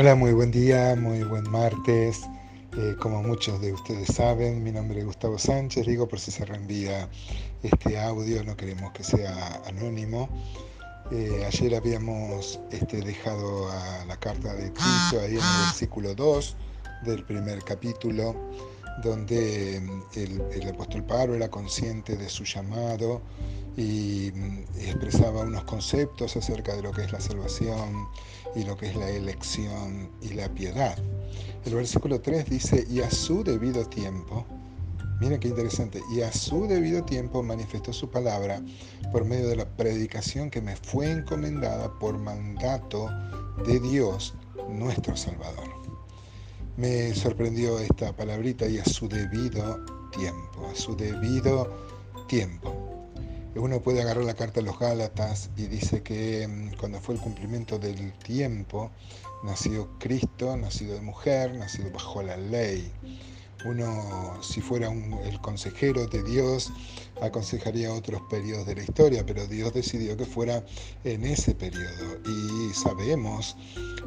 Hola, muy buen día, muy buen martes. Eh, como muchos de ustedes saben, mi nombre es Gustavo Sánchez, digo por si se reenvía este audio, no queremos que sea anónimo. Eh, ayer habíamos este, dejado la carta de Tito ahí en el versículo 2 del primer capítulo, donde mm, el, apóstol Pablo era consciente de su llamado y mm, expresaba unos conceptos acerca de lo que es la salvación y lo que es la elección y la piedad. El versículo 3 dice, y a su debido tiempo, miren qué interesante, y a su debido tiempo manifestó su palabra por medio de la predicación que me fue encomendada por mandato de Dios, nuestro Salvador. Me sorprendió esta palabrita y a su debido tiempo, a su debido tiempo uno puede agarrar la carta de los Gálatas y dice que mm, cuando fue el cumplimiento del tiempo, nació Cristo, nacido de mujer, nacido bajo la ley. Uno, si fuera el consejero de Dios, aconsejaría otros periodos de la historia, pero Dios decidió que fuera en ese periodo. Y sabemos,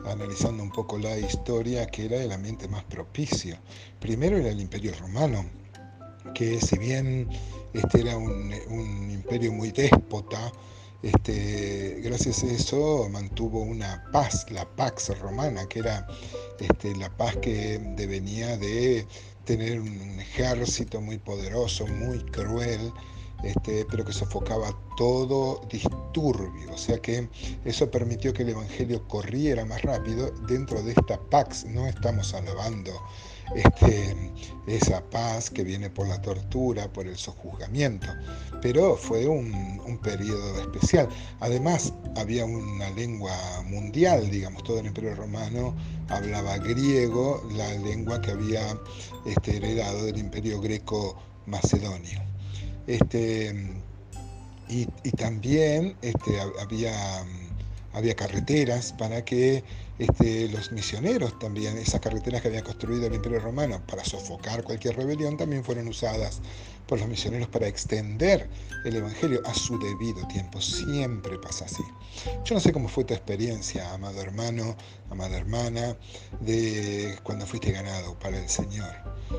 analizando un poco la historia, que era el ambiente más propicio. Primero era el Imperio Romano, que si bien este era un, imperio muy déspota, este, gracias a eso mantuvo una paz, la Pax Romana, que era este, la paz que devenía de tener un ejército muy poderoso, muy cruel, este, pero que sofocaba todo disturbio. O sea que eso permitió que el Evangelio corriera más rápido dentro de esta Pax. No estamos alabando este, esa paz que viene por la tortura, por el sojuzgamiento. Pero fue un, un periodo especial. Además, había una lengua mundial, digamos, todo el Imperio Romano hablaba griego, la lengua que había este, heredado del Imperio Greco Macedonio. Este, y, también este, había, había carreteras para que este, los misioneros también, esas carreteras que había construido el Imperio Romano para sofocar cualquier rebelión, también fueron usadas por los misioneros para extender el Evangelio a su debido tiempo. Siempre pasa así. Yo no sé cómo fue tu experiencia, amado hermano, amada hermana, de cuando fuiste ganado para el Señor.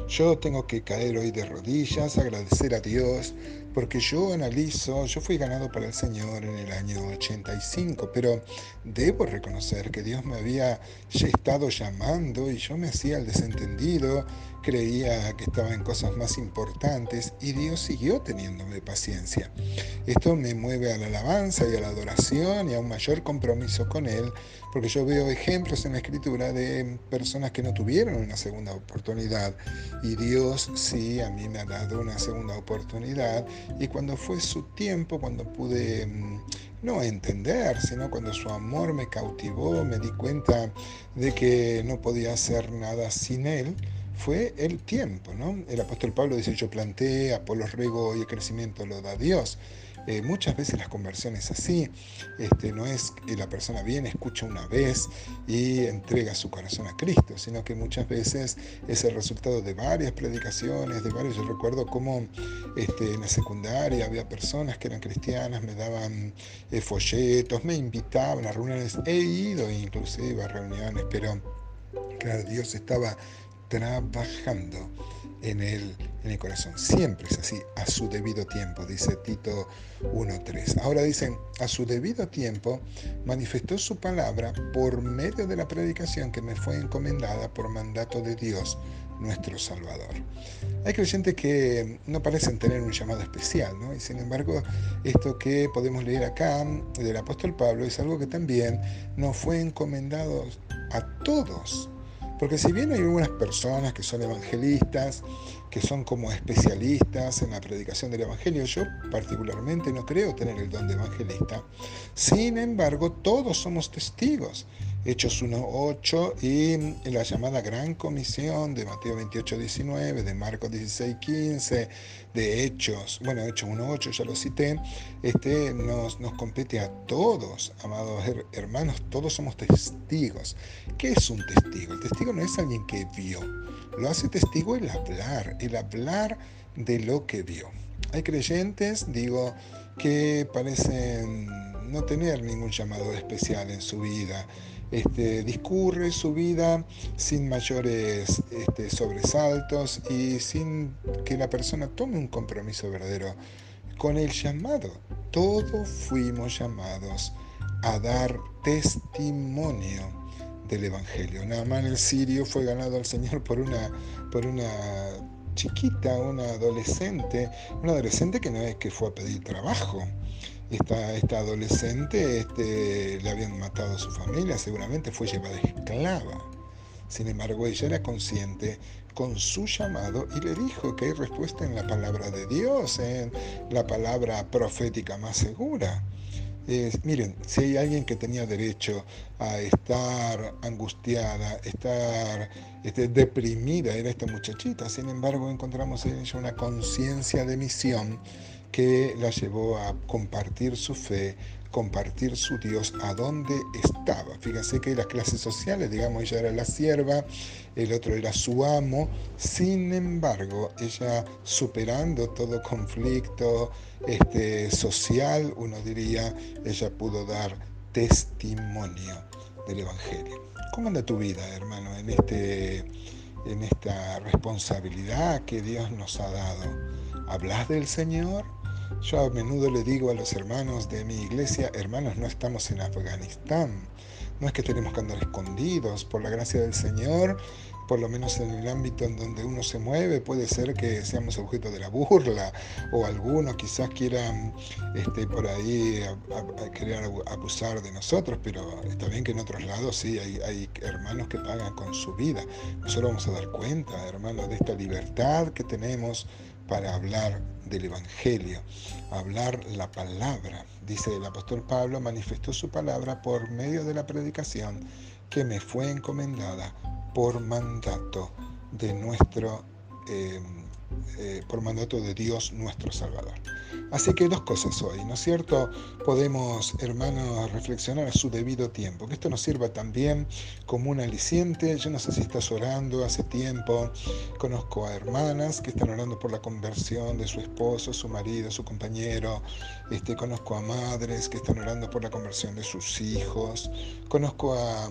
Yo tengo que caer hoy de rodillas, agradecer a Dios, porque yo analizo, yo fui ganado para el Señor en el año 85, pero debo reconocer que Dios me había estado llamando y yo me hacía el desentendido, creía que estaba en cosas más importantes y Dios siguió teniéndome paciencia. Esto me mueve a la alabanza y a la adoración y a un mayor compromiso con Él, porque yo veo ejemplos en la Escritura de personas que no tuvieron una segunda oportunidad y Dios sí a mí me ha dado una segunda oportunidad y cuando fue su tiempo, cuando pude no entender, sino cuando su amor me cautivó, me di cuenta de que no podía hacer nada sin Él, fue el tiempo. ¿no? El apóstol Pablo dice, yo planté, Apolo rego y el crecimiento lo da Dios. Eh, muchas veces las conversiones así, este, no es que la persona viene, escucha una vez y entrega su corazón a Cristo, sino que muchas veces es el resultado de varias predicaciones, de varios. Yo recuerdo cómo este, en la secundaria había personas que eran cristianas, me daban eh, folletos, me invitaban a reuniones, he ido inclusive a reuniones, pero claro, Dios estaba trabajando en el, en el corazón. Siempre es así, a su debido tiempo, dice Tito 1.3. Ahora dicen, a su debido tiempo manifestó su palabra por medio de la predicación que me fue encomendada por mandato de Dios, nuestro Salvador. Hay creyentes que no parecen tener un llamado especial, ¿no? Y sin embargo, esto que podemos leer acá del apóstol Pablo es algo que también nos fue encomendado a todos porque si bien hay algunas personas que son evangelistas, que son como especialistas en la predicación del Evangelio, yo particularmente no creo tener el don de evangelista. Sin embargo, todos somos testigos. Hechos 1.8 y la llamada Gran Comisión de Mateo 28.19, de Marcos 16.15, de Hechos, bueno, Hechos 1.8 ya lo cité, este, nos, nos compete a todos, amados hermanos, todos somos testigos. ¿Qué es un testigo? El testigo no es alguien que vio, lo hace testigo el hablar, el hablar de lo que vio. Hay creyentes, digo, que parecen no tener ningún llamado especial en su vida. Este, discurre su vida sin mayores este, sobresaltos y sin que la persona tome un compromiso verdadero con el llamado. Todos fuimos llamados a dar testimonio del Evangelio. Naaman el sirio fue ganado al Señor por una, por una chiquita, una adolescente, una adolescente que no es que fue a pedir trabajo. Esta, adolescente este, le habían matado a su familia, seguramente fue llevada esclava. Sin embargo, ella era consciente con su llamado y le dijo que hay respuesta en la palabra de Dios, en la palabra profética más segura miren, si hay alguien que tenía derecho a estar angustiada, estar este, deprimida, era esta muchachita. Sin embargo, encontramos en ella una conciencia de misión que la llevó a compartir su fe, compartir su Dios a dónde estaba. Fíjense que las clases sociales, digamos, ella era la sierva, el otro era su amo, sin embargo, ella superando todo conflicto este, social, uno diría, ella pudo dar testimonio del Evangelio. ¿Cómo anda tu vida, hermano, en, este, en esta responsabilidad que Dios nos ha dado? ¿Hablas del Señor? Yo a menudo le digo a los hermanos de mi iglesia, hermanos, no estamos en Afganistán. No es que tenemos que andar escondidos. Por la gracia del Señor, por lo menos en el ámbito en donde uno se mueve, puede ser que seamos objeto de la burla o algunos quizás quieran este, por ahí querer abusar de nosotros, pero está bien que en otros lados sí hay, hay hermanos que pagan con su vida. Nosotros vamos a dar cuenta, hermanos, de esta libertad que tenemos para hablar del Evangelio, hablar la palabra. Dice el apóstol Pablo, manifestó su palabra por medio de la predicación que me fue encomendada por mandato de nuestro, eh, eh, por mandato de Dios nuestro Salvador. Así que dos cosas hoy, ¿no es cierto? Podemos, hermanos, reflexionar a su debido tiempo, que esto nos sirva también como un aliciente. Yo no sé si estás orando hace tiempo, conozco a hermanas que están orando por la conversión de su esposo, su marido, su compañero, este, conozco a madres que están orando por la conversión de sus hijos, conozco a,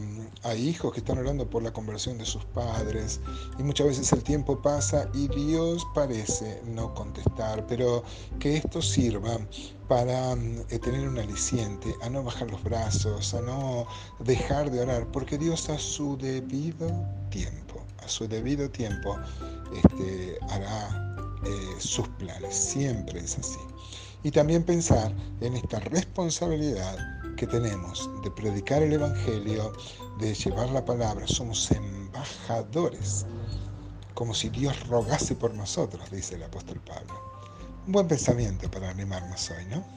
hijos que están orando por la conversión de sus padres, y muchas veces el tiempo pasa y Dios parece no contestar, pero que sirva para eh, tener un aliciente, a no bajar los brazos, a no dejar de orar, porque Dios a su debido tiempo, a su debido tiempo, este, hará eh, sus planes. Siempre es así. Y también pensar en esta responsabilidad que tenemos de predicar el Evangelio, de llevar la palabra. Somos embajadores, como si Dios rogase por nosotros, dice el apóstol Pablo. Un buen pensamiento para animarnos hoy, ¿no?